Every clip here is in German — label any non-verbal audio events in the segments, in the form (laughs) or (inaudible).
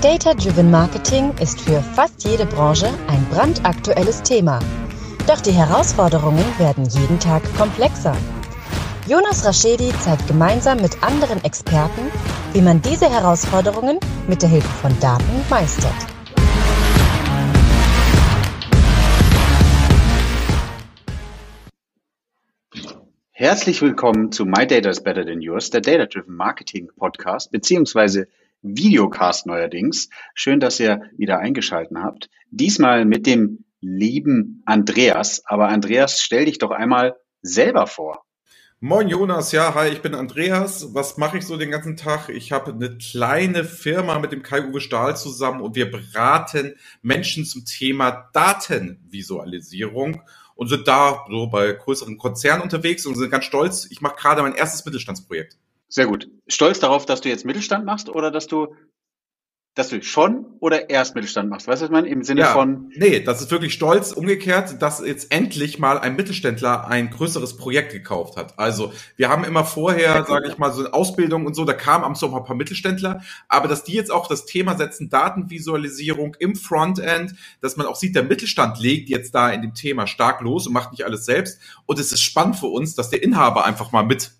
Data-Driven Marketing ist für fast jede Branche ein brandaktuelles Thema. Doch die Herausforderungen werden jeden Tag komplexer. Jonas Raschedi zeigt gemeinsam mit anderen Experten, wie man diese Herausforderungen mit der Hilfe von Daten meistert. Herzlich willkommen zu My Data is Better Than Yours, der Data Driven Marketing Podcast, beziehungsweise Videocast neuerdings. Schön, dass ihr wieder eingeschalten habt. Diesmal mit dem lieben Andreas. Aber Andreas, stell dich doch einmal selber vor. Moin Jonas, ja, hi, ich bin Andreas. Was mache ich so den ganzen Tag? Ich habe eine kleine Firma mit dem Kai-Uwe Stahl zusammen und wir beraten Menschen zum Thema Datenvisualisierung und sind da so bei größeren Konzernen unterwegs und sind ganz stolz. Ich mache gerade mein erstes Mittelstandsprojekt. Sehr gut. Stolz darauf, dass du jetzt Mittelstand machst oder dass du dass du schon oder erst Mittelstand machst. Weißt du, was ich meine? Im Sinne ja, von. Nee, das ist wirklich stolz umgekehrt, dass jetzt endlich mal ein Mittelständler ein größeres Projekt gekauft hat. Also wir haben immer vorher, sage ich mal, so eine Ausbildung und so, da kamen am so ein paar Mittelständler, aber dass die jetzt auch das Thema setzen, Datenvisualisierung im Frontend, dass man auch sieht, der Mittelstand legt jetzt da in dem Thema stark los und macht nicht alles selbst. Und es ist spannend für uns, dass der Inhaber einfach mal mit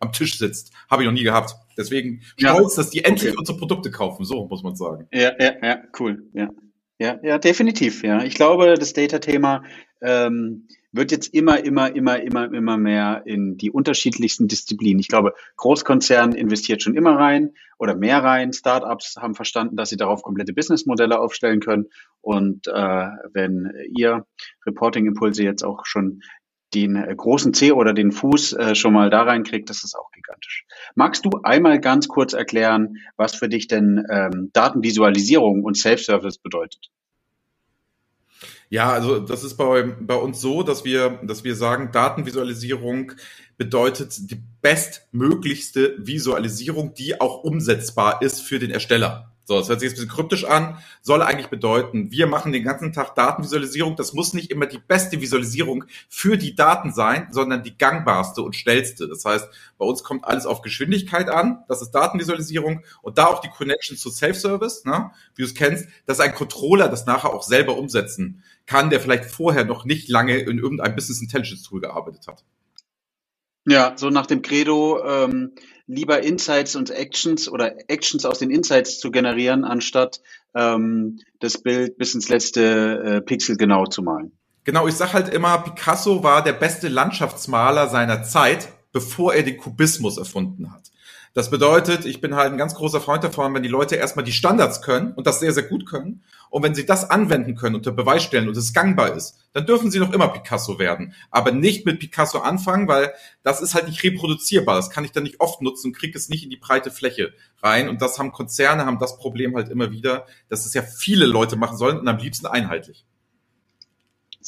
am Tisch sitzt. Habe ich noch nie gehabt. Deswegen stolz, ja. dass die endlich okay. unsere Produkte kaufen. So muss man sagen. Ja, ja, ja, cool. Ja, ja, ja, definitiv. Ja, ich glaube, das Data-Thema ähm, wird jetzt immer, immer, immer, immer, immer mehr in die unterschiedlichsten Disziplinen. Ich glaube, Großkonzern investiert schon immer rein oder mehr rein. Startups haben verstanden, dass sie darauf komplette Businessmodelle aufstellen können. Und äh, wenn ihr Reporting-Impulse jetzt auch schon den äh, großen C oder den Fuß äh, schon mal da reinkriegt, das ist auch gigantisch. Magst du einmal ganz kurz erklären, was für dich denn ähm, Datenvisualisierung und Self-Service bedeutet? Ja, also das ist bei, bei uns so, dass wir, dass wir sagen, Datenvisualisierung bedeutet die bestmöglichste Visualisierung, die auch umsetzbar ist für den Ersteller. So, das hört sich jetzt ein bisschen kryptisch an, soll eigentlich bedeuten, wir machen den ganzen Tag Datenvisualisierung. Das muss nicht immer die beste Visualisierung für die Daten sein, sondern die gangbarste und schnellste. Das heißt, bei uns kommt alles auf Geschwindigkeit an. Das ist Datenvisualisierung und da auch die Connection zu Self-Service, ne? wie du es kennst, dass ein Controller das nachher auch selber umsetzen kann, der vielleicht vorher noch nicht lange in irgendeinem Business Intelligence Tool gearbeitet hat. Ja, so nach dem Credo, ähm, lieber Insights und Actions oder Actions aus den Insights zu generieren, anstatt ähm, das Bild bis ins letzte äh, Pixel genau zu malen. Genau, ich sag halt immer, Picasso war der beste Landschaftsmaler seiner Zeit, bevor er den Kubismus erfunden hat. Das bedeutet, ich bin halt ein ganz großer Freund davon, wenn die Leute erstmal die Standards können und das sehr, sehr gut können. Und wenn sie das anwenden können, unter Beweis stellen und es gangbar ist, dann dürfen sie noch immer Picasso werden. Aber nicht mit Picasso anfangen, weil das ist halt nicht reproduzierbar. Das kann ich dann nicht oft nutzen und kriege es nicht in die breite Fläche rein. Und das haben Konzerne, haben das Problem halt immer wieder, dass es ja viele Leute machen sollen und am liebsten einheitlich.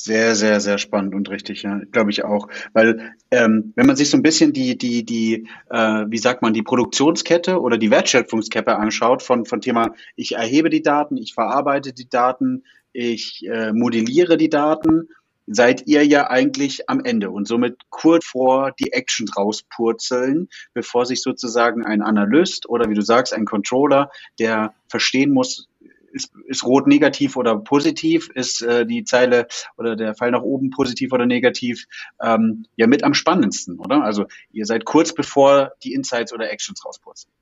Sehr, sehr, sehr spannend und richtig, ja, glaube ich auch. Weil ähm, wenn man sich so ein bisschen die, die, die, äh, wie sagt man, die Produktionskette oder die Wertschöpfungskette anschaut von, von Thema, ich erhebe die Daten, ich verarbeite die Daten, ich äh, modelliere die Daten, seid ihr ja eigentlich am Ende und somit kurz vor die Actions rauspurzeln, bevor sich sozusagen ein Analyst oder wie du sagst, ein Controller, der verstehen muss, ist, ist rot negativ oder positiv? Ist äh, die Zeile oder der Fall nach oben positiv oder negativ? Ähm, ja, mit am spannendsten, oder? Also ihr seid kurz bevor die Insights oder Actions rauspurzeln.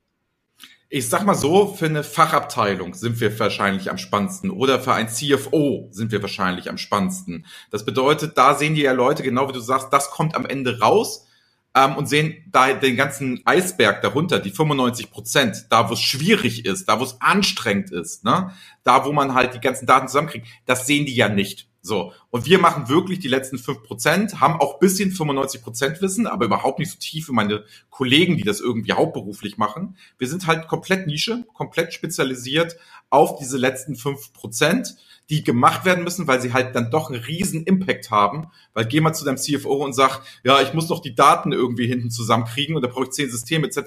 Ich sag mal so, für eine Fachabteilung sind wir wahrscheinlich am spannendsten oder für ein CFO sind wir wahrscheinlich am spannendsten. Das bedeutet, da sehen die ja Leute, genau wie du sagst, das kommt am Ende raus ähm, und sehen da den ganzen Eisberg darunter, die 95 Prozent, da wo es schwierig ist, da wo es anstrengend ist, ne, da wo man halt die ganzen Daten zusammenkriegt, das sehen die ja nicht. So. Und wir machen wirklich die letzten fünf Prozent, haben auch bisschen 95 Prozent Wissen, aber überhaupt nicht so tief wie meine Kollegen, die das irgendwie hauptberuflich machen. Wir sind halt komplett Nische, komplett spezialisiert auf diese letzten fünf Prozent die gemacht werden müssen, weil sie halt dann doch einen riesen Impact haben. Weil geh mal zu deinem CFO und sag, ja, ich muss doch die Daten irgendwie hinten zusammenkriegen und da brauche ich zehn Systeme etc.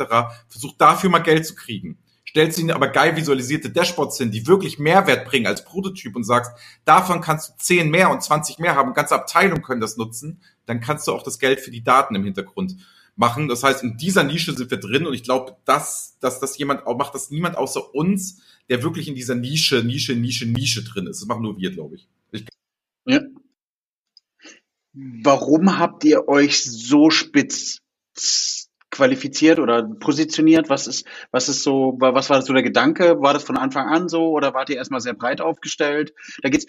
Versuch dafür mal Geld zu kriegen. Stellst ihnen aber geil visualisierte Dashboards hin, die wirklich Mehrwert bringen als Prototyp und sagst, davon kannst du zehn mehr und 20 mehr haben, ganze Abteilungen können das nutzen, dann kannst du auch das Geld für die Daten im Hintergrund machen. Das heißt, in dieser Nische sind wir drin und ich glaube, dass, dass das jemand auch macht, dass niemand außer uns, der wirklich in dieser Nische, Nische, Nische, Nische drin ist. Das machen nur wir, glaube ich. ich ja. Warum habt ihr euch so spitz qualifiziert oder positioniert? Was ist, was ist so, was war so der Gedanke? War das von Anfang an so oder wart ihr erstmal sehr breit aufgestellt? Da geht's,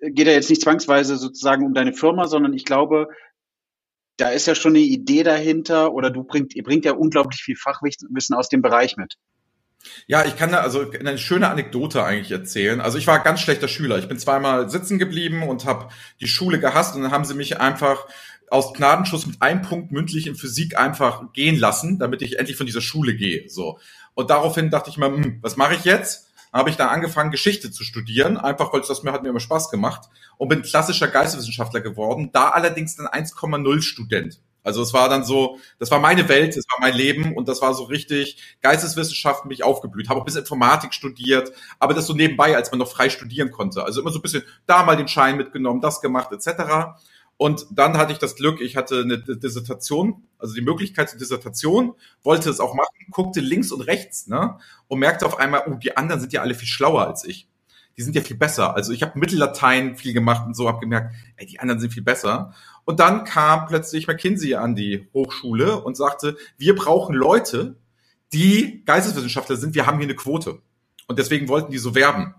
geht ja jetzt nicht zwangsweise sozusagen um deine Firma, sondern ich glaube, da ist ja schon eine Idee dahinter oder du bringt, ihr bringt ja unglaublich viel Fachwissen aus dem Bereich mit. Ja, ich kann da also eine schöne Anekdote eigentlich erzählen. Also ich war ganz schlechter Schüler. Ich bin zweimal sitzen geblieben und habe die Schule gehasst und dann haben sie mich einfach aus Gnadenschuss mit einem Punkt mündlich in Physik einfach gehen lassen, damit ich endlich von dieser Schule gehe. So. Und daraufhin dachte ich mir, hm, was mache ich jetzt? habe ich dann angefangen, Geschichte zu studieren, einfach weil das mir hat mir immer Spaß gemacht und bin klassischer Geisteswissenschaftler geworden, da allerdings dann 1,0 Student. Also es war dann so, das war meine Welt, das war mein Leben und das war so richtig Geisteswissenschaften mich aufgeblüht. Habe auch ein bisschen Informatik studiert, aber das so nebenbei, als man noch frei studieren konnte. Also immer so ein bisschen da mal den Schein mitgenommen, das gemacht etc. Und dann hatte ich das Glück, ich hatte eine Dissertation, also die Möglichkeit zur Dissertation, wollte es auch machen, guckte links und rechts, ne? Und merkte auf einmal, oh, die anderen sind ja alle viel schlauer als ich. Die sind ja viel besser. Also ich habe Mittellatein viel gemacht und so, habe gemerkt, ey, die anderen sind viel besser. Und dann kam plötzlich McKinsey an die Hochschule und sagte, wir brauchen Leute, die Geisteswissenschaftler sind, wir haben hier eine Quote. Und deswegen wollten die so werben.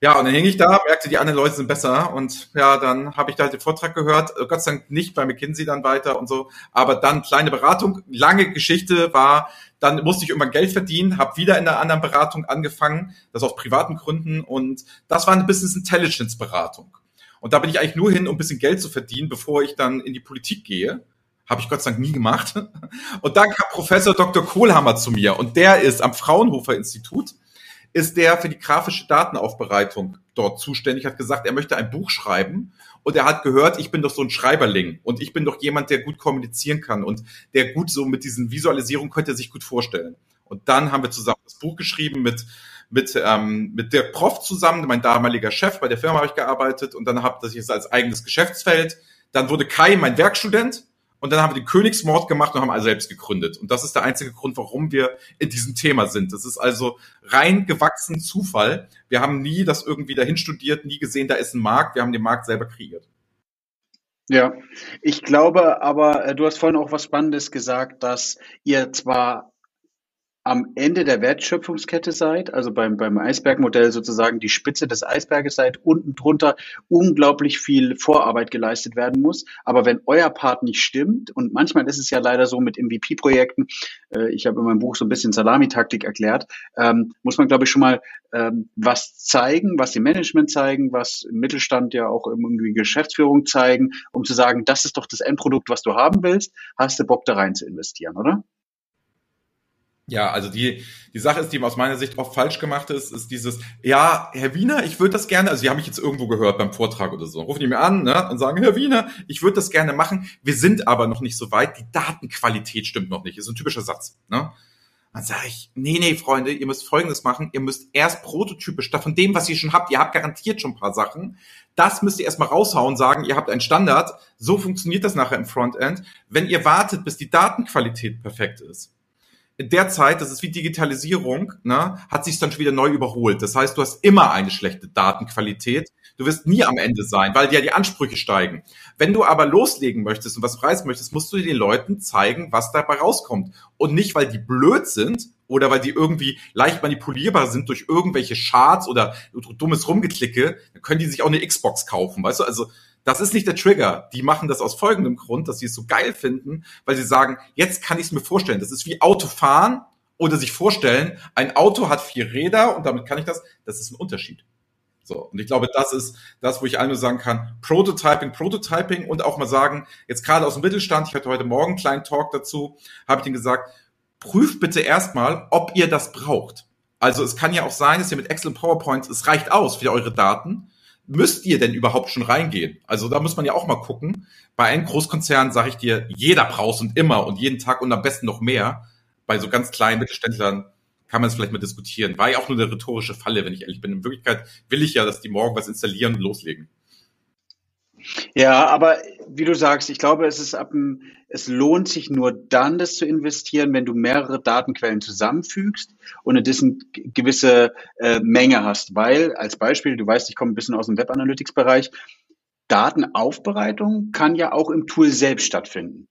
Ja, und dann hing ich da, merkte, die anderen Leute sind besser und ja, dann habe ich da halt den Vortrag gehört, äh, Gott sei Dank nicht bei McKinsey dann weiter und so, aber dann kleine Beratung, lange Geschichte war, dann musste ich irgendwann Geld verdienen, habe wieder in einer anderen Beratung angefangen, das aus privaten Gründen und das war eine Business Intelligence Beratung. Und da bin ich eigentlich nur hin, um ein bisschen Geld zu verdienen, bevor ich dann in die Politik gehe. Habe ich Gott sei Dank nie gemacht. (laughs) Und dann kam Professor Dr. Kohlhammer zu mir und der ist am Fraunhofer Institut ist der für die grafische Datenaufbereitung dort zuständig, hat gesagt, er möchte ein Buch schreiben und er hat gehört, ich bin doch so ein Schreiberling und ich bin doch jemand, der gut kommunizieren kann und der gut so mit diesen Visualisierungen könnte er sich gut vorstellen. Und dann haben wir zusammen das Buch geschrieben mit mit ähm, mit der Prof zusammen, mein damaliger Chef bei der Firma habe ich gearbeitet und dann habe ich es als eigenes Geschäftsfeld. Dann wurde Kai mein Werkstudent und dann haben wir den Königsmord gemacht und haben also selbst gegründet. Und das ist der einzige Grund, warum wir in diesem Thema sind. Das ist also rein gewachsen Zufall. Wir haben nie das irgendwie dahin studiert, nie gesehen, da ist ein Markt. Wir haben den Markt selber kreiert. Ja, ich glaube aber, äh, du hast vorhin auch was Spannendes gesagt, dass ihr zwar am Ende der Wertschöpfungskette seid, also beim, beim Eisbergmodell sozusagen die Spitze des Eisberges seid, unten drunter unglaublich viel Vorarbeit geleistet werden muss. Aber wenn euer Part nicht stimmt, und manchmal ist es ja leider so mit MVP-Projekten, äh, ich habe in meinem Buch so ein bisschen Salamitaktik erklärt, ähm, muss man, glaube ich, schon mal ähm, was zeigen, was dem Management zeigen, was im Mittelstand ja auch irgendwie Geschäftsführung zeigen, um zu sagen, das ist doch das Endprodukt, was du haben willst, hast du Bock da rein zu investieren, oder? Ja, also die, die Sache ist, die aus meiner Sicht oft falsch gemacht ist, ist dieses, ja, Herr Wiener, ich würde das gerne, also die haben mich jetzt irgendwo gehört beim Vortrag oder so, rufen die mir an ne, und sagen, Herr Wiener, ich würde das gerne machen, wir sind aber noch nicht so weit, die Datenqualität stimmt noch nicht, ist ein typischer Satz. Ne? Dann sage ich, nee, nee, Freunde, ihr müsst Folgendes machen, ihr müsst erst prototypisch, von dem, was ihr schon habt, ihr habt garantiert schon ein paar Sachen, das müsst ihr erstmal raushauen, sagen, ihr habt einen Standard, so funktioniert das nachher im Frontend. Wenn ihr wartet, bis die Datenqualität perfekt ist, in der Zeit, das ist wie Digitalisierung, ne, hat sich dann schon wieder neu überholt. Das heißt, du hast immer eine schlechte Datenqualität. Du wirst nie am Ende sein, weil ja die Ansprüche steigen. Wenn du aber loslegen möchtest und was preisen möchtest, musst du den Leuten zeigen, was dabei rauskommt. Und nicht, weil die blöd sind oder weil die irgendwie leicht manipulierbar sind durch irgendwelche Charts oder dummes Rumgeklicke, dann können die sich auch eine Xbox kaufen, weißt du? Also das ist nicht der Trigger. Die machen das aus folgendem Grund, dass sie es so geil finden, weil sie sagen, jetzt kann ich es mir vorstellen. Das ist wie Autofahren oder sich vorstellen, ein Auto hat vier Räder und damit kann ich das. Das ist ein Unterschied. So. Und ich glaube, das ist das, wo ich allen nur sagen kann, Prototyping, Prototyping und auch mal sagen, jetzt gerade aus dem Mittelstand, ich hatte heute Morgen einen kleinen Talk dazu, habe ich denen gesagt, prüft bitte erstmal, ob ihr das braucht. Also es kann ja auch sein, dass ihr mit Excel und PowerPoint, es reicht aus für eure Daten, müsst ihr denn überhaupt schon reingehen? Also da muss man ja auch mal gucken. Bei einem Großkonzern sage ich dir, jeder braucht und immer und jeden Tag und am besten noch mehr. Bei so ganz kleinen Mittelständlern kann man es vielleicht mal diskutieren. War ja auch nur eine rhetorische Falle, wenn ich ehrlich bin. In Wirklichkeit will ich ja, dass die morgen was installieren und loslegen. Ja, aber wie du sagst, ich glaube, es ist ab dem, es lohnt sich nur dann, das zu investieren, wenn du mehrere Datenquellen zusammenfügst und eine gewisse äh, Menge hast. Weil, als Beispiel, du weißt, ich komme ein bisschen aus dem Web Analytics Bereich, Datenaufbereitung kann ja auch im Tool selbst stattfinden.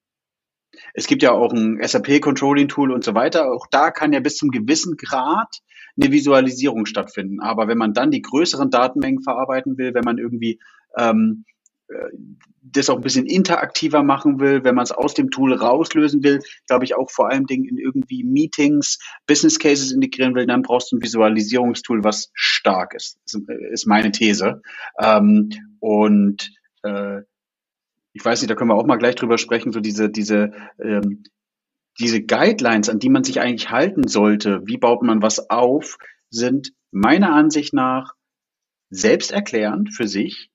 Es gibt ja auch ein SAP Controlling Tool und so weiter. Auch da kann ja bis zum gewissen Grad eine Visualisierung stattfinden. Aber wenn man dann die größeren Datenmengen verarbeiten will, wenn man irgendwie ähm, äh, das auch ein bisschen interaktiver machen will, wenn man es aus dem Tool rauslösen will, glaube ich auch vor allem Dingen in irgendwie Meetings, Business Cases integrieren will, dann brauchst du ein Visualisierungstool, was stark ist, ist, ist meine These. Ähm, und äh, ich weiß nicht, da können wir auch mal gleich drüber sprechen, so diese, diese, ähm, diese Guidelines, an die man sich eigentlich halten sollte, wie baut man was auf, sind meiner Ansicht nach selbsterklärend für sich,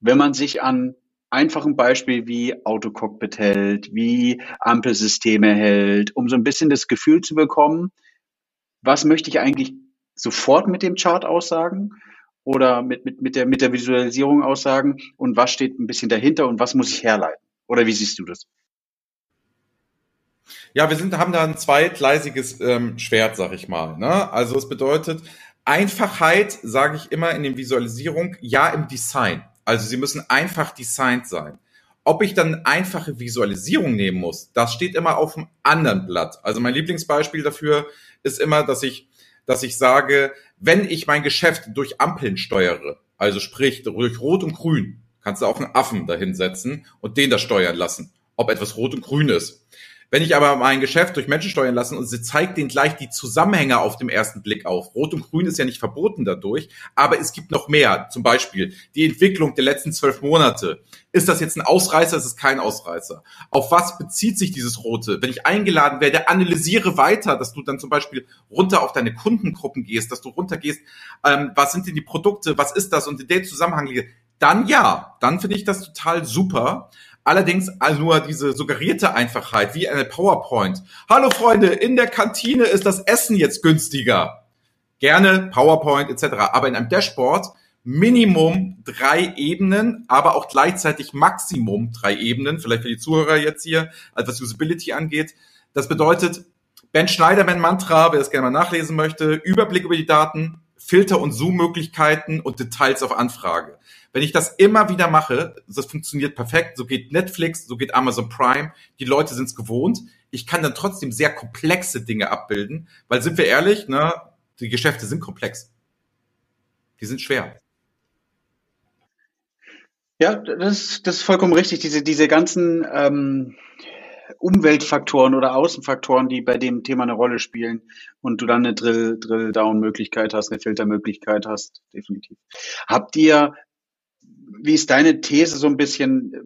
wenn man sich an einfachen Beispiel wie Autocockpit hält, wie Ampelsysteme hält, um so ein bisschen das Gefühl zu bekommen, was möchte ich eigentlich sofort mit dem Chart aussagen oder mit, mit, mit, der, mit der Visualisierung aussagen und was steht ein bisschen dahinter und was muss ich herleiten? Oder wie siehst du das? Ja, wir sind, haben da ein zweitgleisiges ähm, Schwert, sag ich mal. Ne? Also es bedeutet, Einfachheit, sage ich immer in den Visualisierung, ja im Design. Also sie müssen einfach designt sein. Ob ich dann einfache Visualisierung nehmen muss, das steht immer auf dem anderen Blatt. Also mein Lieblingsbeispiel dafür ist immer, dass ich dass ich sage, wenn ich mein Geschäft durch Ampeln steuere, also sprich durch Rot und Grün, kannst du auch einen Affen dahinsetzen und den da steuern lassen, ob etwas Rot und Grün ist. Wenn ich aber mein Geschäft durch Menschen steuern lassen und sie zeigt denen gleich die Zusammenhänge auf dem ersten Blick auf. Rot und Grün ist ja nicht verboten dadurch, aber es gibt noch mehr. Zum Beispiel die Entwicklung der letzten zwölf Monate. Ist das jetzt ein Ausreißer? Ist es kein Ausreißer? Auf was bezieht sich dieses Rote? Wenn ich eingeladen werde, analysiere weiter, dass du dann zum Beispiel runter auf deine Kundengruppen gehst, dass du runtergehst, ähm, was sind denn die Produkte, was ist das und in dem Zusammenhang dann ja, dann finde ich das total super. Allerdings also nur diese suggerierte Einfachheit, wie eine PowerPoint. Hallo Freunde, in der Kantine ist das Essen jetzt günstiger. Gerne PowerPoint etc. Aber in einem Dashboard Minimum drei Ebenen, aber auch gleichzeitig Maximum drei Ebenen, vielleicht für die Zuhörer jetzt hier, also was Usability angeht. Das bedeutet, Ben Schneiderman Mantra, wer das gerne mal nachlesen möchte, Überblick über die Daten, Filter- und Zoom-Möglichkeiten und Details auf Anfrage. Wenn ich das immer wieder mache, das funktioniert perfekt. So geht Netflix, so geht Amazon Prime. Die Leute sind es gewohnt. Ich kann dann trotzdem sehr komplexe Dinge abbilden, weil sind wir ehrlich, ne, die Geschäfte sind komplex. Die sind schwer. Ja, das, das ist vollkommen richtig. Diese, diese ganzen ähm, Umweltfaktoren oder Außenfaktoren, die bei dem Thema eine Rolle spielen und du dann eine Drill, Drill-Down-Möglichkeit hast, eine Filtermöglichkeit hast, definitiv. Habt ihr wie ist deine These so ein bisschen äh,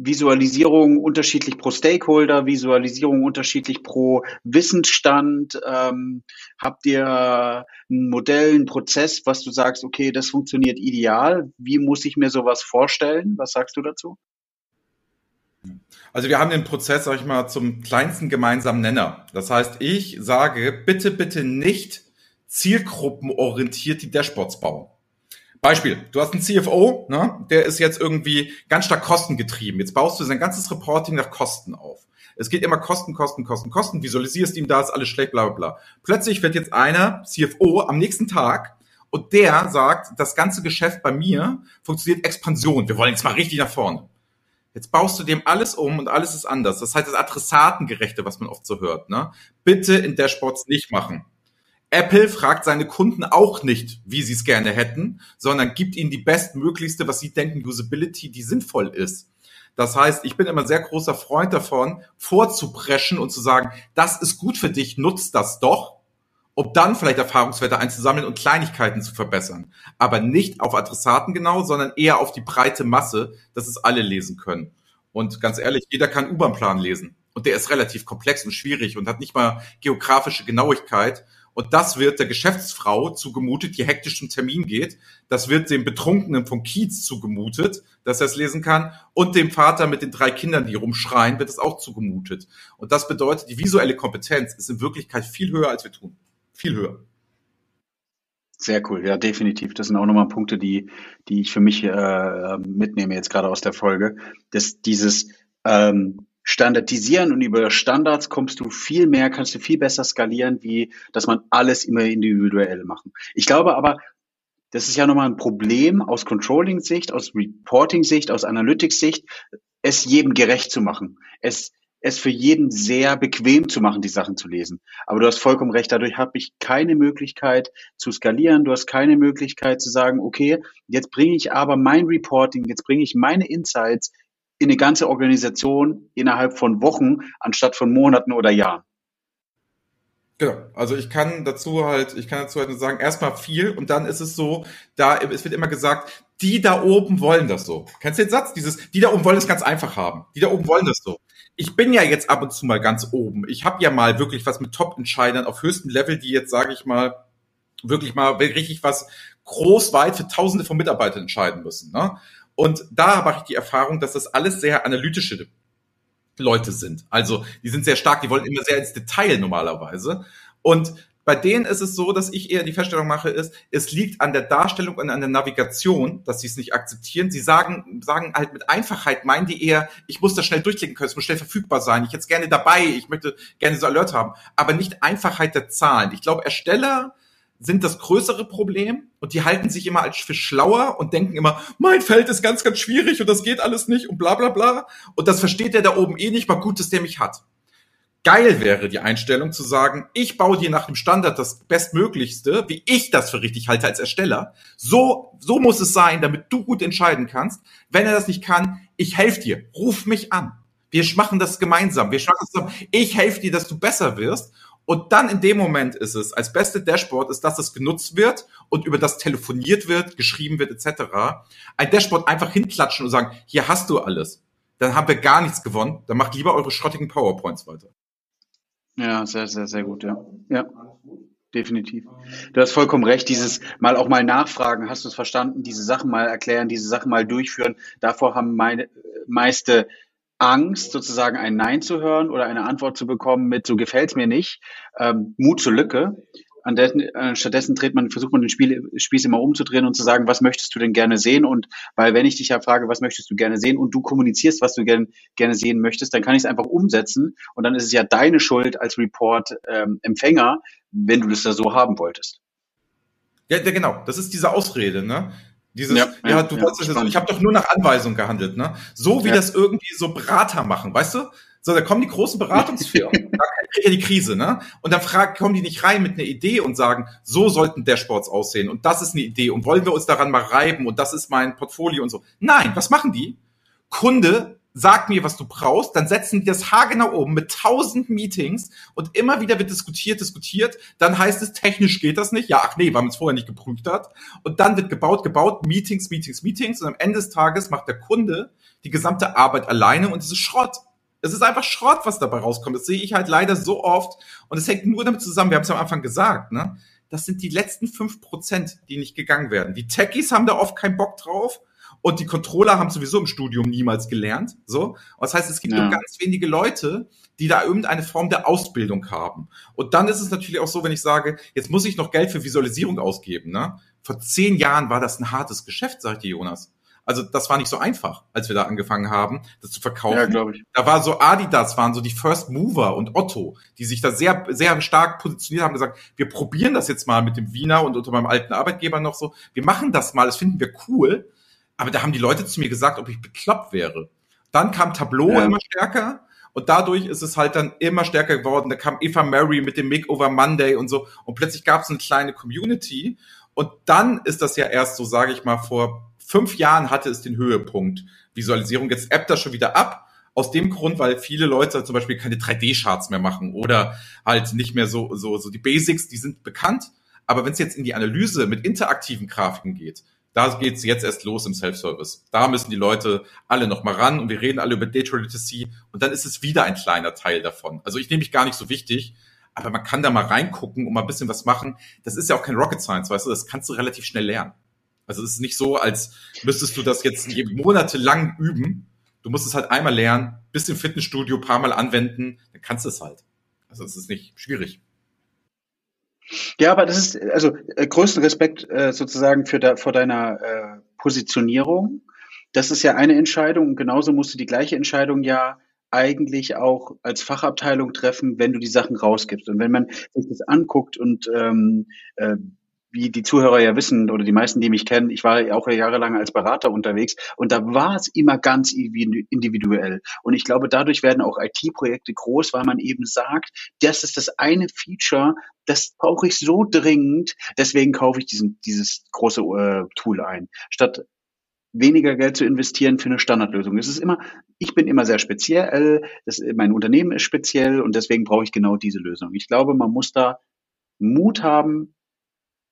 Visualisierung unterschiedlich pro Stakeholder, Visualisierung unterschiedlich pro Wissensstand? Ähm, habt ihr ein Modell, einen Prozess, was du sagst, okay, das funktioniert ideal? Wie muss ich mir sowas vorstellen? Was sagst du dazu? Also wir haben den Prozess, sag ich mal, zum kleinsten gemeinsamen Nenner. Das heißt, ich sage, bitte, bitte nicht zielgruppenorientiert die Dashboards bauen. Beispiel, du hast einen CFO, ne, der ist jetzt irgendwie ganz stark kostengetrieben. Jetzt baust du sein ganzes Reporting nach Kosten auf. Es geht immer Kosten, Kosten, Kosten, Kosten, visualisierst ihm da, ist alles schlecht, bla bla bla. Plötzlich wird jetzt einer CFO am nächsten Tag und der sagt, das ganze Geschäft bei mir funktioniert Expansion. Wir wollen jetzt mal richtig nach vorne. Jetzt baust du dem alles um und alles ist anders. Das heißt, das Adressatengerechte, was man oft so hört. Ne? Bitte in Dashboards nicht machen. Apple fragt seine Kunden auch nicht, wie sie es gerne hätten, sondern gibt ihnen die bestmöglichste, was sie denken, Usability, die sinnvoll ist. Das heißt, ich bin immer sehr großer Freund davon, vorzupreschen und zu sagen, das ist gut für dich, nutzt das doch, um dann vielleicht Erfahrungswerte einzusammeln und Kleinigkeiten zu verbessern. Aber nicht auf Adressaten genau, sondern eher auf die breite Masse, dass es alle lesen können. Und ganz ehrlich, jeder kann U-Bahn-Plan lesen. Und der ist relativ komplex und schwierig und hat nicht mal geografische Genauigkeit. Und das wird der Geschäftsfrau zugemutet, die hektisch zum Termin geht. Das wird dem Betrunkenen von Kiez zugemutet, dass er es lesen kann. Und dem Vater mit den drei Kindern, die rumschreien, wird es auch zugemutet. Und das bedeutet, die visuelle Kompetenz ist in Wirklichkeit viel höher, als wir tun. Viel höher. Sehr cool, ja, definitiv. Das sind auch nochmal Punkte, die, die ich für mich äh, mitnehme jetzt gerade aus der Folge. Dass dieses ähm, Standardisieren und über Standards kommst du viel mehr, kannst du viel besser skalieren, wie dass man alles immer individuell machen. Ich glaube aber, das ist ja nochmal ein Problem aus Controlling-Sicht, aus Reporting-Sicht, aus Analytics-Sicht, es jedem gerecht zu machen. Es es für jeden sehr bequem zu machen, die Sachen zu lesen. Aber du hast vollkommen recht, dadurch habe ich keine Möglichkeit zu skalieren, du hast keine Möglichkeit zu sagen, okay, jetzt bringe ich aber mein Reporting, jetzt bringe ich meine Insights in eine ganze Organisation innerhalb von Wochen anstatt von Monaten oder Jahren. Genau. Also ich kann dazu halt, ich kann dazu halt sagen, erstmal viel und dann ist es so, da, es wird immer gesagt, die da oben wollen das so. Kennst du den Satz? Dieses, die da oben wollen es ganz einfach haben. Die da oben wollen das so ich bin ja jetzt ab und zu mal ganz oben. Ich habe ja mal wirklich was mit Top-Entscheidern auf höchstem Level, die jetzt, sage ich mal, wirklich mal richtig was groß weit für Tausende von Mitarbeitern entscheiden müssen. Ne? Und da mache ich die Erfahrung, dass das alles sehr analytische Leute sind. Also die sind sehr stark, die wollen immer sehr ins Detail normalerweise. Und bei denen ist es so, dass ich eher die Feststellung mache, ist, es liegt an der Darstellung und an der Navigation, dass sie es nicht akzeptieren. Sie sagen, sagen halt mit Einfachheit, meinen die eher, ich muss das schnell durchklicken können, es muss schnell verfügbar sein, ich es gerne dabei, ich möchte gerne so Alert haben, aber nicht Einfachheit der Zahlen. Ich glaube, Ersteller sind das größere Problem und die halten sich immer als für schlauer und denken immer, mein Feld ist ganz, ganz schwierig und das geht alles nicht und bla bla bla. Und das versteht der da oben eh nicht, mal gut, dass der mich hat geil wäre die Einstellung zu sagen, ich baue dir nach dem Standard das Bestmöglichste, wie ich das für richtig halte als Ersteller. So, so muss es sein, damit du gut entscheiden kannst. Wenn er das nicht kann, ich helfe dir. Ruf mich an. Wir machen das gemeinsam. Wir schaffen das zusammen. Ich helfe dir, dass du besser wirst. Und dann in dem Moment ist es, als beste Dashboard ist, dass das genutzt wird und über das telefoniert wird, geschrieben wird, etc. Ein Dashboard einfach hinklatschen und sagen, hier hast du alles. Dann haben wir gar nichts gewonnen. Dann macht lieber eure schrottigen PowerPoints weiter. Ja, sehr, sehr, sehr gut, ja. Ja. Definitiv. Du hast vollkommen recht, dieses mal auch mal nachfragen, hast du es verstanden, diese Sachen mal erklären, diese Sachen mal durchführen. Davor haben meine meiste Angst, sozusagen ein Nein zu hören oder eine Antwort zu bekommen mit so gefällt's mir nicht, ähm, Mut zur Lücke. Dessen, äh, stattdessen dreht man, versucht man den Spiel, Spieß immer umzudrehen und zu sagen, was möchtest du denn gerne sehen? Und weil wenn ich dich ja frage, was möchtest du gerne sehen und du kommunizierst, was du gern, gerne sehen möchtest, dann kann ich es einfach umsetzen und dann ist es ja deine Schuld als Report-Empfänger, ähm, wenn du das da so haben wolltest. Ja, ja, genau. Das ist diese Ausrede, ne? Dieses, ja, ja du ja, wolltest ja, ich habe doch nur nach Anweisung gehandelt, ne? So wie ja. das irgendwie so Berater machen, weißt du? So, da kommen die großen Beratungsfirmen, (laughs) da kriegt ja die Krise, ne? Und dann fragen, kommen die nicht rein mit einer Idee und sagen, so sollten Dashboards aussehen und das ist eine Idee und wollen wir uns daran mal reiben und das ist mein Portfolio und so. Nein, was machen die? Kunde sag mir, was du brauchst, dann setzen die das haargenau oben mit tausend Meetings und immer wieder wird diskutiert, diskutiert, dann heißt es, technisch geht das nicht, ja, ach nee, weil man es vorher nicht geprüft hat und dann wird gebaut, gebaut, Meetings, Meetings, Meetings und am Ende des Tages macht der Kunde die gesamte Arbeit alleine und es ist Schrott. Es ist einfach Schrott, was dabei rauskommt. Das sehe ich halt leider so oft. Und es hängt nur damit zusammen, wir haben es am Anfang gesagt, ne? Das sind die letzten fünf Prozent, die nicht gegangen werden. Die Techies haben da oft keinen Bock drauf. Und die Controller haben sowieso im Studium niemals gelernt. So. Und das heißt, es gibt ja. nur ganz wenige Leute, die da irgendeine Form der Ausbildung haben. Und dann ist es natürlich auch so, wenn ich sage, jetzt muss ich noch Geld für Visualisierung ausgeben. Ne? Vor zehn Jahren war das ein hartes Geschäft, sagte Jonas. Also das war nicht so einfach, als wir da angefangen haben, das zu verkaufen. Ja, glaube ich. Da war so Adidas waren so die First Mover und Otto, die sich da sehr sehr stark positioniert haben, gesagt, wir probieren das jetzt mal mit dem Wiener und unter meinem alten Arbeitgeber noch so. Wir machen das mal, das finden wir cool. Aber da haben die Leute zu mir gesagt, ob ich bekloppt wäre. Dann kam Tableau ja. immer stärker. Und dadurch ist es halt dann immer stärker geworden. Da kam Eva Mary mit dem Makeover Monday und so. Und plötzlich gab es eine kleine Community. Und dann ist das ja erst so, sage ich mal, vor fünf Jahren hatte es den Höhepunkt Visualisierung. Jetzt appt das schon wieder ab. Aus dem Grund, weil viele Leute zum Beispiel keine 3D-Charts mehr machen oder halt nicht mehr so, so, so die Basics, die sind bekannt. Aber wenn es jetzt in die Analyse mit interaktiven Grafiken geht, da geht's jetzt erst los im Self-Service. Da müssen die Leute alle noch mal ran und wir reden alle über Data Literacy und dann ist es wieder ein kleiner Teil davon. Also ich nehme mich gar nicht so wichtig, aber man kann da mal reingucken und mal ein bisschen was machen. Das ist ja auch kein Rocket Science, weißt du, das kannst du relativ schnell lernen. Also es ist nicht so, als müsstest du das jetzt monatelang üben. Du musst es halt einmal lernen, bis im Fitnessstudio, paar Mal anwenden, dann kannst du es halt. Also es ist nicht schwierig. Ja, aber das ist, also äh, größten Respekt äh, sozusagen für da, vor deiner äh, Positionierung. Das ist ja eine Entscheidung und genauso musst du die gleiche Entscheidung ja eigentlich auch als Fachabteilung treffen, wenn du die Sachen rausgibst. Und wenn man sich das anguckt und ähm, äh, wie die Zuhörer ja wissen oder die meisten, die mich kennen, ich war ja auch jahrelang als Berater unterwegs und da war es immer ganz individuell. Und ich glaube, dadurch werden auch IT-Projekte groß, weil man eben sagt, das ist das eine Feature, das brauche ich so dringend, deswegen kaufe ich diesen, dieses große äh, Tool ein, statt weniger Geld zu investieren für eine Standardlösung. Es ist immer, ich bin immer sehr speziell, das, mein Unternehmen ist speziell und deswegen brauche ich genau diese Lösung. Ich glaube, man muss da Mut haben,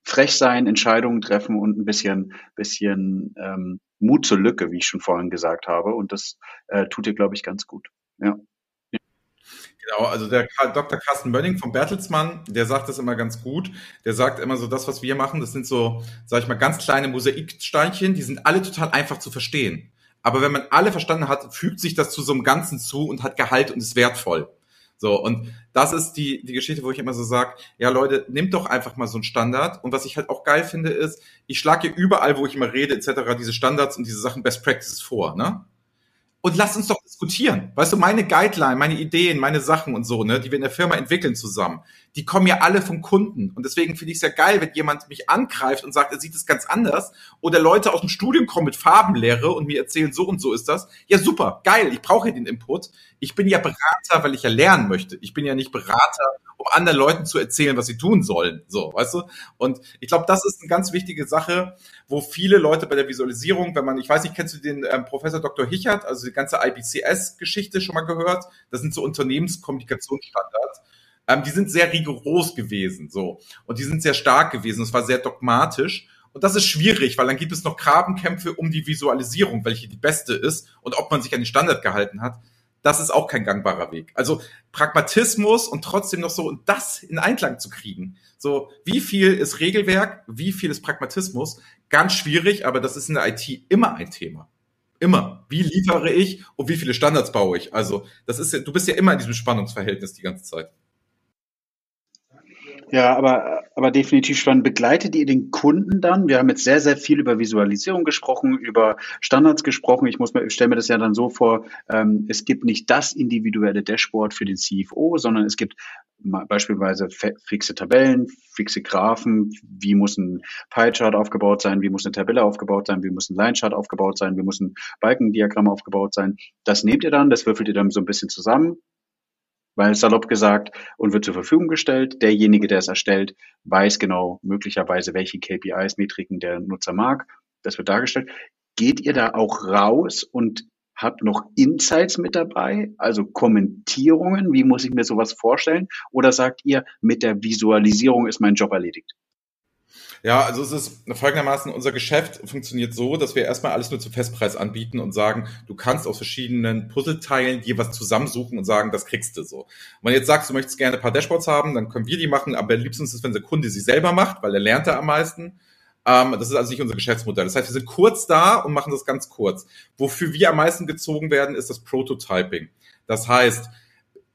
frech sein, Entscheidungen treffen und ein bisschen, bisschen ähm, Mut zur Lücke, wie ich schon vorhin gesagt habe. Und das äh, tut dir, glaube ich, ganz gut. Ja. Genau, also der Dr. Carsten Bönning vom Bertelsmann, der sagt das immer ganz gut. Der sagt immer so, das, was wir machen, das sind so, sag ich mal, ganz kleine Mosaiksteinchen, die sind alle total einfach zu verstehen. Aber wenn man alle verstanden hat, fügt sich das zu so einem Ganzen zu und hat Gehalt und ist wertvoll. So, und das ist die, die Geschichte, wo ich immer so sage, ja Leute, nehmt doch einfach mal so einen Standard. Und was ich halt auch geil finde, ist, ich schlage überall, wo ich immer rede, etc., diese Standards und diese Sachen Best Practices vor. Ne? und lass uns doch diskutieren. Weißt du, meine Guideline, meine Ideen, meine Sachen und so, ne, die wir in der Firma entwickeln zusammen, die kommen ja alle vom Kunden. Und deswegen finde ich es ja geil, wenn jemand mich angreift und sagt, er sieht es ganz anders. Oder Leute aus dem Studium kommen mit Farbenlehre und mir erzählen, so und so ist das. Ja, super, geil, ich brauche ja den Input. Ich bin ja Berater, weil ich ja lernen möchte. Ich bin ja nicht Berater, um anderen Leuten zu erzählen, was sie tun sollen. So, weißt du? Und ich glaube, das ist eine ganz wichtige Sache, wo viele Leute bei der Visualisierung, wenn man, ich weiß nicht, kennst du den ähm, Professor Dr. Hichert, also die ganze IBCS-Geschichte schon mal gehört? Das sind so Unternehmenskommunikationsstandards. Ähm, die sind sehr rigoros gewesen, so. Und die sind sehr stark gewesen. Es war sehr dogmatisch. Und das ist schwierig, weil dann gibt es noch Grabenkämpfe um die Visualisierung, welche die beste ist und ob man sich an den Standard gehalten hat das ist auch kein gangbarer Weg. Also Pragmatismus und trotzdem noch so und das in Einklang zu kriegen. So, wie viel ist Regelwerk, wie viel ist Pragmatismus? Ganz schwierig, aber das ist in der IT immer ein Thema. Immer. Wie liefere ich und wie viele Standards baue ich? Also, das ist ja, du bist ja immer in diesem Spannungsverhältnis die ganze Zeit. Ja, aber, aber definitiv spannend. Begleitet ihr den Kunden dann? Wir haben jetzt sehr, sehr viel über Visualisierung gesprochen, über Standards gesprochen. Ich muss mir, stelle mir das ja dann so vor, ähm, es gibt nicht das individuelle Dashboard für den CFO, sondern es gibt beispielsweise fixe Tabellen, fixe Graphen, wie muss ein Pie-Chart aufgebaut sein, wie muss eine Tabelle aufgebaut sein, wie muss ein Line-Chart aufgebaut sein, wie muss ein Balkendiagramm aufgebaut sein. Das nehmt ihr dann, das würfelt ihr dann so ein bisschen zusammen, weil salopp gesagt und wird zur Verfügung gestellt. Derjenige, der es erstellt, weiß genau möglicherweise, welche KPIs, Metriken der Nutzer mag. Das wird dargestellt. Geht ihr da auch raus und habt noch Insights mit dabei, also Kommentierungen? Wie muss ich mir sowas vorstellen? Oder sagt ihr, mit der Visualisierung ist mein Job erledigt? Ja, also es ist folgendermaßen, unser Geschäft funktioniert so, dass wir erstmal alles nur zum Festpreis anbieten und sagen, du kannst aus verschiedenen Puzzleteilen dir was zusammensuchen und sagen, das kriegst du so. wenn du jetzt sagst, du möchtest gerne ein paar Dashboards haben, dann können wir die machen, aber am liebsten ist es, wenn der Kunde sie selber macht, weil er lernt da am meisten. Ähm, das ist also nicht unser Geschäftsmodell. Das heißt, wir sind kurz da und machen das ganz kurz. Wofür wir am meisten gezogen werden, ist das Prototyping. Das heißt,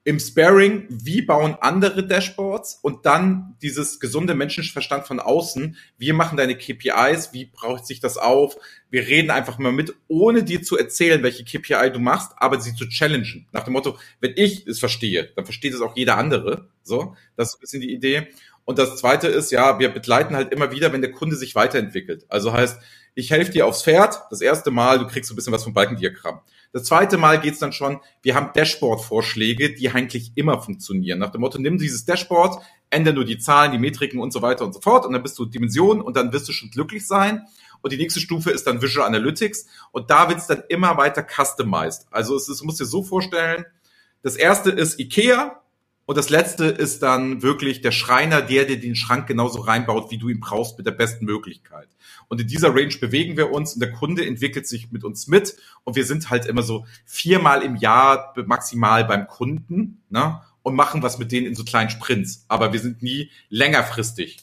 im Sparing, wie bauen andere Dashboards und dann dieses gesunde Menschenverstand von außen, wir machen deine KPIs, wie braucht sich das auf, wir reden einfach mal mit, ohne dir zu erzählen, welche KPI du machst, aber sie zu challengen. Nach dem Motto, wenn ich es verstehe, dann versteht es auch jeder andere. So, das ist ein bisschen die Idee. Und das zweite ist, ja, wir begleiten halt immer wieder, wenn der Kunde sich weiterentwickelt. Also heißt, ich helfe dir aufs Pferd, das erste Mal, du kriegst so ein bisschen was vom Balkendiagramm. Das zweite Mal geht's dann schon, wir haben Dashboard-Vorschläge, die eigentlich immer funktionieren. Nach dem Motto, nimm dieses Dashboard, ändere nur die Zahlen, die Metriken und so weiter und so fort und dann bist du Dimensionen und dann wirst du schon glücklich sein. Und die nächste Stufe ist dann Visual Analytics und da wird's dann immer weiter customized. Also es ist, du musst dir so vorstellen, das erste ist IKEA, und das letzte ist dann wirklich der Schreiner, der dir den Schrank genauso reinbaut, wie du ihn brauchst, mit der besten Möglichkeit. Und in dieser Range bewegen wir uns und der Kunde entwickelt sich mit uns mit. Und wir sind halt immer so viermal im Jahr maximal beim Kunden ne? und machen was mit denen in so kleinen Sprints. Aber wir sind nie längerfristig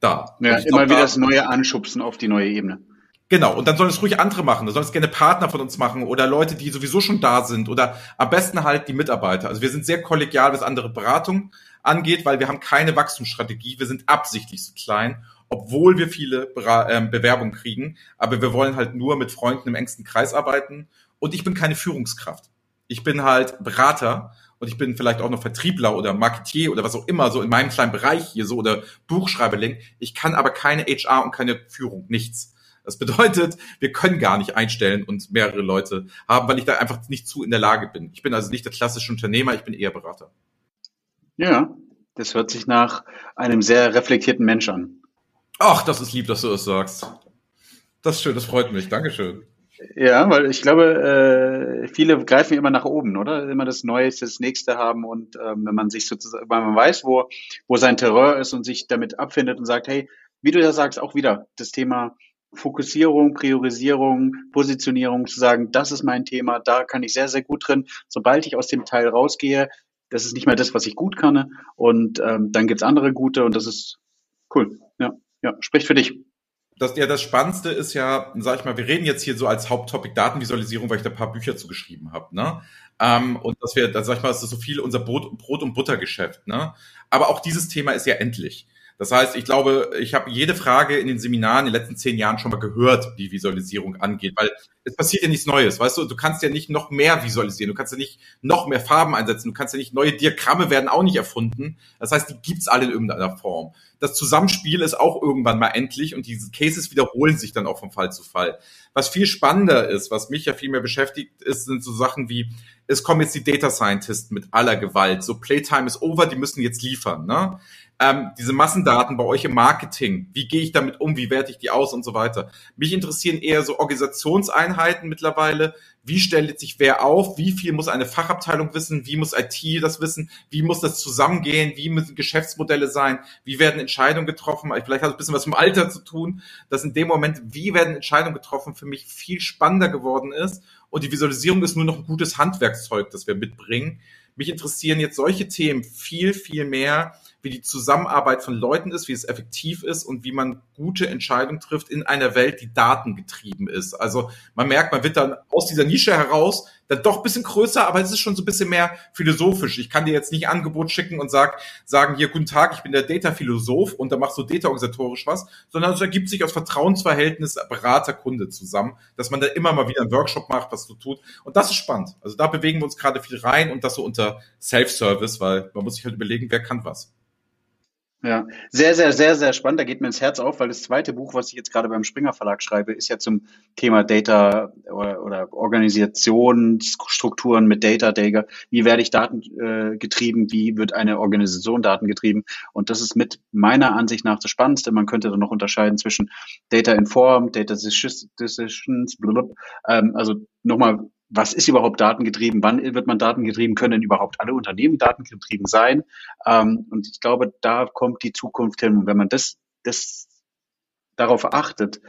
da. Ja, immer wieder das neue Anschubsen auf die neue Ebene. Genau, und dann sollen es ruhig andere machen. Da sollen es gerne Partner von uns machen oder Leute, die sowieso schon da sind oder am besten halt die Mitarbeiter. Also wir sind sehr kollegial, was andere Beratung angeht, weil wir haben keine Wachstumsstrategie. Wir sind absichtlich so klein, obwohl wir viele ähm, Bewerbungen kriegen. Aber wir wollen halt nur mit Freunden im engsten Kreis arbeiten. Und ich bin keine Führungskraft. Ich bin halt Berater und ich bin vielleicht auch noch Vertriebler oder Marketier oder was auch immer, so in meinem kleinen Bereich hier so oder Buchschreiberling. Ich kann aber keine HR und keine Führung, nichts. Das bedeutet, wir können gar nicht einstellen und mehrere Leute haben, weil ich da einfach nicht zu in der Lage bin. Ich bin also nicht der klassische Unternehmer, ich bin eher Berater. Ja, das hört sich nach einem sehr reflektierten Mensch an. Ach, das ist lieb, dass du das sagst. Das ist schön, das freut mich. Dankeschön. Ja, weil ich glaube, äh, viele greifen immer nach oben, oder? Immer das Neueste, das Nächste haben und ähm, wenn man sich sozusagen, weil man weiß, wo, wo sein Terror ist und sich damit abfindet und sagt, hey, wie du ja sagst, auch wieder das Thema Fokussierung, Priorisierung, Positionierung, zu sagen, das ist mein Thema, da kann ich sehr, sehr gut drin. Sobald ich aus dem Teil rausgehe, das ist nicht mehr das, was ich gut kann und ähm, dann gibt's andere gute und das ist cool. Ja, ja, spricht für dich das, ja, das Spannendste ist ja, sag ich mal, wir reden jetzt hier so als Haupttopic Datenvisualisierung, weil ich da ein paar Bücher zugeschrieben habe, ne? Ähm, und dass wir, da sag ich mal, das ist so viel unser Brot, Brot- und Buttergeschäft, ne? Aber auch dieses Thema ist ja endlich. Das heißt, ich glaube, ich habe jede Frage in den Seminaren in den letzten zehn Jahren schon mal gehört, wie Visualisierung angeht, weil es passiert ja nichts Neues, weißt du? Du kannst ja nicht noch mehr visualisieren, du kannst ja nicht noch mehr Farben einsetzen, du kannst ja nicht neue Diagramme werden auch nicht erfunden. Das heißt, die gibt's alle in irgendeiner Form. Das Zusammenspiel ist auch irgendwann mal endlich und diese Cases wiederholen sich dann auch von Fall zu Fall. Was viel spannender ist, was mich ja viel mehr beschäftigt, ist, sind so Sachen wie, es kommen jetzt die Data Scientists mit aller Gewalt. So Playtime is over, die müssen jetzt liefern. Ne? Ähm, diese Massendaten bei euch im Marketing, wie gehe ich damit um, wie werte ich die aus und so weiter. Mich interessieren eher so Organisationseinheiten mittlerweile. Wie stellt sich wer auf? Wie viel muss eine Fachabteilung wissen? Wie muss IT das wissen? Wie muss das zusammengehen? Wie müssen Geschäftsmodelle sein? Wie werden Entscheidungen getroffen? Vielleicht hat es ein bisschen was mit Alter zu tun, dass in dem Moment, wie werden Entscheidungen getroffen, für mich viel spannender geworden ist. Und die Visualisierung ist nur noch ein gutes Handwerkszeug, das wir mitbringen. Mich interessieren jetzt solche Themen viel, viel mehr, wie die Zusammenarbeit von Leuten ist, wie es effektiv ist und wie man gute Entscheidungen trifft in einer Welt, die datengetrieben ist. Also man merkt, man wird dann aus dieser Nische heraus dann doch bisschen größer, aber es ist schon so ein bisschen mehr philosophisch. Ich kann dir jetzt nicht ein Angebot schicken und sag, sagen hier, guten Tag, ich bin der Data-Philosoph und da machst du data-organisatorisch was, sondern es ergibt sich aus Vertrauensverhältnis Berater-Kunde zusammen, dass man da immer mal wieder einen Workshop macht, was du tut. Und das ist spannend. Also da bewegen wir uns gerade viel rein und das so unter Self-Service, weil man muss sich halt überlegen, wer kann was. Ja, sehr, sehr, sehr, sehr spannend. Da geht mir ins Herz auf, weil das zweite Buch, was ich jetzt gerade beim Springer Verlag schreibe, ist ja zum Thema Data oder, oder Organisationsstrukturen mit Data Data. Wie werde ich datengetrieben? Äh, Wie wird eine Organisation datengetrieben? Und das ist mit meiner Ansicht nach das Spannendste. Man könnte dann noch unterscheiden zwischen Data Informed, Data Decisions, blablabla. Ähm, also nochmal was ist überhaupt datengetrieben, wann wird man datengetrieben, können überhaupt alle Unternehmen datengetrieben sein? Ähm, und ich glaube, da kommt die Zukunft hin. Und wenn man das, das darauf achtet,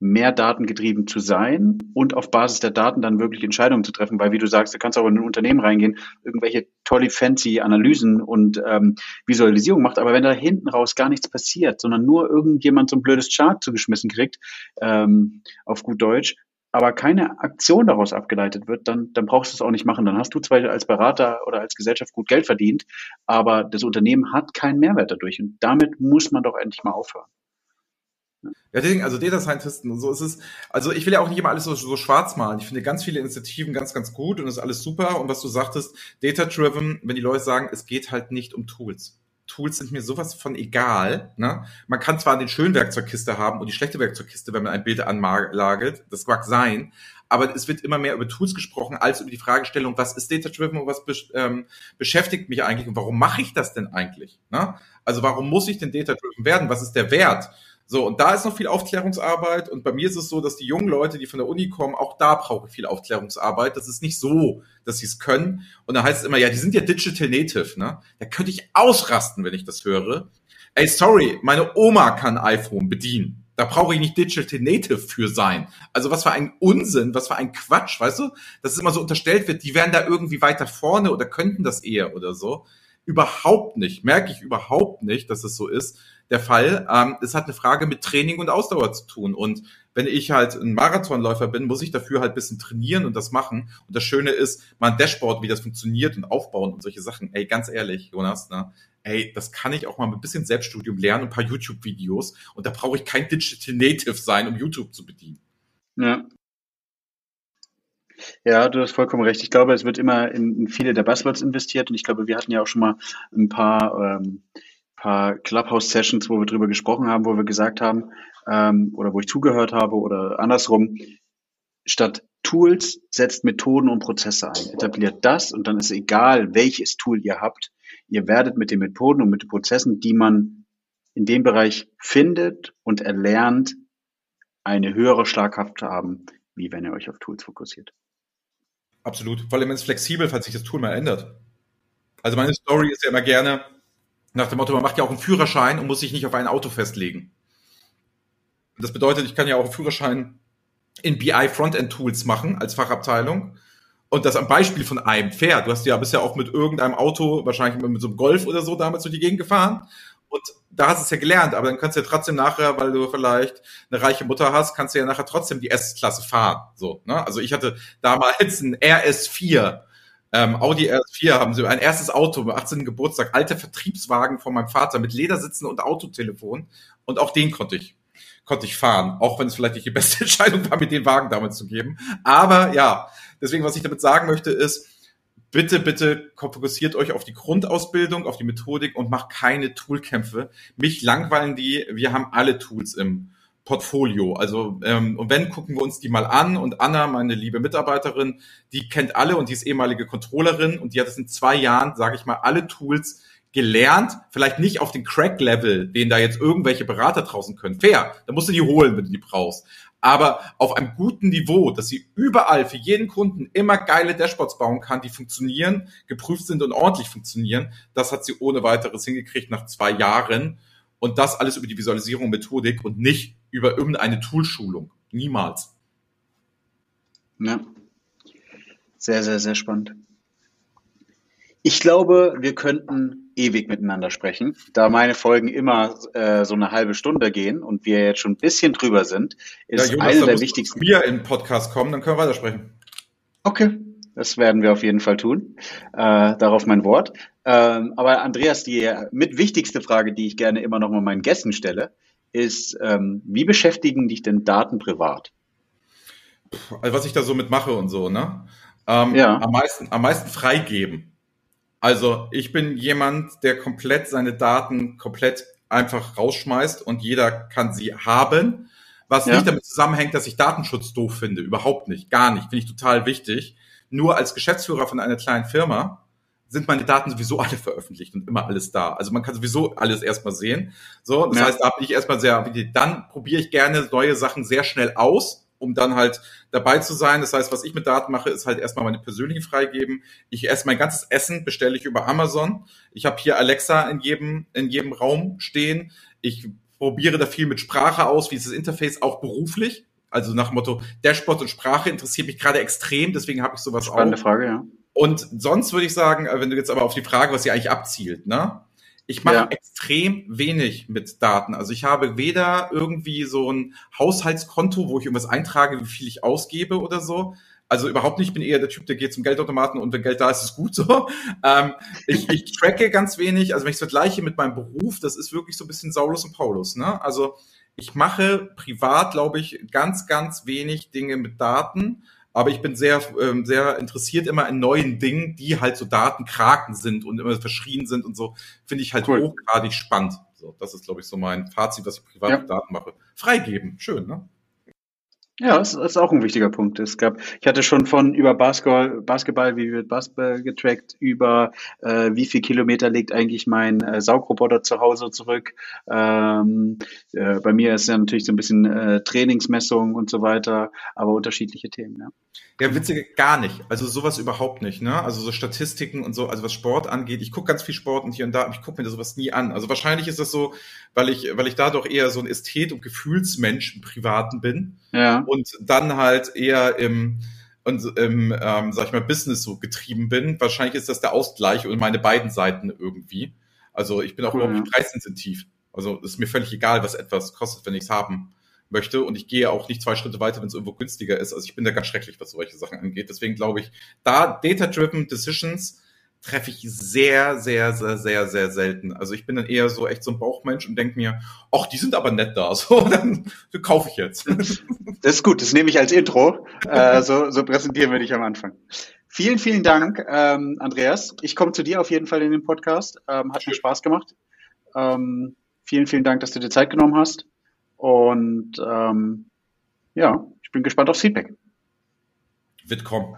mehr datengetrieben zu sein und auf Basis der Daten dann wirklich Entscheidungen zu treffen, weil wie du sagst, du kannst auch in ein Unternehmen reingehen, irgendwelche tolle fancy Analysen und ähm, Visualisierung macht, aber wenn da hinten raus gar nichts passiert, sondern nur irgendjemand so ein blödes Chart zugeschmissen kriegt, ähm, auf gut Deutsch, aber keine Aktion daraus abgeleitet wird, dann, dann brauchst du es auch nicht machen. Dann hast du zwar als Berater oder als Gesellschaft gut Geld verdient, aber das Unternehmen hat keinen Mehrwert dadurch. Und damit muss man doch endlich mal aufhören. Ja, deswegen, also Data Scientisten und so ist es. Also ich will ja auch nicht immer alles so, so schwarz malen. Ich finde ganz viele Initiativen ganz, ganz gut und ist alles super. Und was du sagtest, Data Driven, wenn die Leute sagen, es geht halt nicht um Tools. Tools sind mir sowas von egal. Ne? Man kann zwar den schönen Werkzeugkiste haben und die schlechte Werkzeugkiste, wenn man ein Bild anlagert, das mag sein, aber es wird immer mehr über Tools gesprochen als über die Fragestellung, was ist Data-Driven und was ähm, beschäftigt mich eigentlich und warum mache ich das denn eigentlich? Ne? Also warum muss ich denn Data-Driven werden? Was ist der Wert? So, und da ist noch viel Aufklärungsarbeit. Und bei mir ist es so, dass die jungen Leute, die von der Uni kommen, auch da brauchen viel Aufklärungsarbeit. Das ist nicht so, dass sie es können. Und da heißt es immer, ja, die sind ja Digital Native, ne? Da könnte ich ausrasten, wenn ich das höre. Ey, sorry, meine Oma kann iPhone bedienen. Da brauche ich nicht Digital Native für sein. Also was für ein Unsinn, was für ein Quatsch, weißt du? Dass es immer so unterstellt wird, die wären da irgendwie weiter vorne oder könnten das eher oder so überhaupt nicht, merke ich überhaupt nicht, dass es so ist, der Fall. Ähm, es hat eine Frage mit Training und Ausdauer zu tun. Und wenn ich halt ein Marathonläufer bin, muss ich dafür halt bisschen trainieren und das machen. Und das Schöne ist, mein Dashboard, wie das funktioniert und aufbauen und solche Sachen. Ey, ganz ehrlich, Jonas, ne? Ey, das kann ich auch mal mit ein bisschen Selbststudium lernen, ein paar YouTube-Videos. Und da brauche ich kein Digital Native sein, um YouTube zu bedienen. Ja. Ja, du hast vollkommen recht. Ich glaube, es wird immer in, in viele der Buzzwords investiert und ich glaube, wir hatten ja auch schon mal ein paar, ähm, paar Clubhouse-Sessions, wo wir drüber gesprochen haben, wo wir gesagt haben, ähm, oder wo ich zugehört habe oder andersrum, statt Tools setzt Methoden und Prozesse ein, etabliert das und dann ist egal, welches Tool ihr habt, ihr werdet mit den Methoden und mit den Prozessen, die man in dem Bereich findet und erlernt, eine höhere Schlagkraft haben, wie wenn ihr euch auf Tools fokussiert. Absolut. Vor allem ist es flexibel, falls sich das Tool mal ändert. Also meine Story ist ja immer gerne nach dem Motto, man macht ja auch einen Führerschein und muss sich nicht auf ein Auto festlegen. Das bedeutet, ich kann ja auch einen Führerschein in BI Frontend Tools machen als Fachabteilung. Und das am Beispiel von einem Pferd. Du hast ja bisher auch mit irgendeinem Auto, wahrscheinlich mit so einem Golf oder so damals durch die Gegend gefahren. Und da hast du es ja gelernt, aber dann kannst du ja trotzdem nachher, weil du vielleicht eine reiche Mutter hast, kannst du ja nachher trotzdem die S-Klasse fahren. So, ne? Also ich hatte damals ein RS4. Ähm, Audi RS4 haben sie ein erstes Auto, 18. Geburtstag, alte Vertriebswagen von meinem Vater mit Ledersitzen und Autotelefon. Und auch den konnte ich konnte ich fahren, auch wenn es vielleicht nicht die (laughs) beste Entscheidung war, mir den Wagen damals zu geben. Aber ja, deswegen, was ich damit sagen möchte, ist, bitte, bitte fokussiert euch auf die Grundausbildung, auf die Methodik und macht keine Toolkämpfe. Mich langweilen die, wir haben alle Tools im Portfolio. Also ähm, und wenn gucken wir uns die mal an und Anna, meine liebe Mitarbeiterin, die kennt alle und die ist ehemalige Controllerin und die hat es in zwei Jahren, sage ich mal, alle Tools gelernt, vielleicht nicht auf den Crack-Level, den da jetzt irgendwelche Berater draußen können. Fair, da musst du die holen, wenn du die brauchst aber auf einem guten Niveau, dass sie überall für jeden Kunden immer geile Dashboards bauen kann, die funktionieren, geprüft sind und ordentlich funktionieren. Das hat sie ohne weiteres hingekriegt nach zwei Jahren. Und das alles über die Visualisierung, Methodik und nicht über irgendeine Toolschulung. Niemals. Ja. Sehr, sehr, sehr spannend. Ich glaube, wir könnten ewig miteinander sprechen. Da meine Folgen immer äh, so eine halbe Stunde gehen und wir jetzt schon ein bisschen drüber sind, ist ja, Jonas, eine der wichtigsten. Wenn wir in Podcast kommen, dann können wir weitersprechen. Okay, das werden wir auf jeden Fall tun. Äh, darauf mein Wort. Ähm, aber Andreas, die mit wichtigste Frage, die ich gerne immer noch mal meinen Gästen stelle, ist, ähm, wie beschäftigen dich denn Daten privat? Also was ich da so mitmache und so, ne? Ähm, ja. am, meisten, am meisten freigeben. Also ich bin jemand, der komplett seine Daten komplett einfach rausschmeißt und jeder kann sie haben. Was ja. nicht damit zusammenhängt, dass ich Datenschutz doof finde. Überhaupt nicht. Gar nicht. Finde ich total wichtig. Nur als Geschäftsführer von einer kleinen Firma sind meine Daten sowieso alle veröffentlicht und immer alles da. Also man kann sowieso alles erstmal sehen. So, das ja. heißt, da bin ich erstmal sehr, dann probiere ich gerne neue Sachen sehr schnell aus um dann halt dabei zu sein. Das heißt, was ich mit Daten mache, ist halt erstmal meine persönlichen freigeben. Ich esse mein ganzes Essen, bestelle ich über Amazon. Ich habe hier Alexa in jedem, in jedem Raum stehen. Ich probiere da viel mit Sprache aus, wie ist das Interface auch beruflich. Also nach dem Motto, Dashboard und Sprache interessiert mich gerade extrem, deswegen habe ich sowas Spannende auch. Frage, ja. Und sonst würde ich sagen, äh, wenn du jetzt aber auf die Frage, was sie eigentlich abzielt, ne? Ich mache ja. extrem wenig mit Daten. Also ich habe weder irgendwie so ein Haushaltskonto, wo ich irgendwas eintrage, wie viel ich ausgebe oder so. Also überhaupt nicht, ich bin eher der Typ, der geht zum Geldautomaten und wenn Geld da ist, ist es gut so. (laughs) Ähm, ich, ich tracke ganz wenig, also wenn ich es vergleiche mit meinem Beruf, das ist wirklich so ein bisschen Saulus und Paulus. Ne? Also ich mache privat, glaube ich, ganz, ganz wenig Dinge mit Daten. Aber ich bin sehr, ähm, sehr interessiert immer in neuen Dingen, die halt so Datenkraken sind und immer verschrien sind und so. Finde ich halt cool. hochgradig spannend. So, das ist, glaube ich, so mein Fazit, was ich privat ja. mit Daten mache. Freigeben, schön, ne? Ja, das ist auch ein wichtiger Punkt. Es gab, ich hatte schon von über Basketball, Basketball wie wird Basketball getrackt, über äh, wie viel Kilometer legt eigentlich mein äh, Saugroboter zu Hause zurück. Ähm, äh, bei mir ist ja natürlich so ein bisschen äh, Trainingsmessung und so weiter, aber unterschiedliche Themen. Ja. Ja, witzige gar nicht. Also sowas überhaupt nicht, ne? Also so Statistiken und so, also was Sport angeht. Ich gucke ganz viel Sport und hier und da, aber ich gucke mir sowas nie an. Also wahrscheinlich ist das so, weil ich, weil ich da doch eher so ein Ästhet- und Gefühlsmensch im Privaten bin. Ja. Und dann halt eher im, und ähm, ähm, sag ich mal, Business so getrieben bin. Wahrscheinlich ist das der Ausgleich und meine beiden Seiten irgendwie. Also ich bin auch cool, überhaupt nicht preissensitiv. Also ist mir völlig egal, was etwas kostet, wenn ich es haben möchte. Und ich gehe auch nicht zwei Schritte weiter, wenn es irgendwo günstiger ist. Also ich bin da ganz schrecklich, was solche Sachen angeht. Deswegen glaube ich, da Data-Driven Decisions treffe ich sehr, sehr, sehr, sehr, sehr selten. Also ich bin dann eher so echt so ein Bauchmensch und denke mir, ach, die sind aber nett da, (laughs) so, dann kaufe ich jetzt. Das ist gut, das nehme ich als Intro. Äh, so, so präsentieren wir dich am Anfang. Vielen, vielen Dank, ähm, Andreas. Ich komme zu dir auf jeden Fall in den Podcast. Ähm, hat mir Spaß gemacht. Ähm, vielen, vielen Dank, dass du dir Zeit genommen hast. Und ähm, ja, ich bin gespannt aufs Feedback. Wird kommen.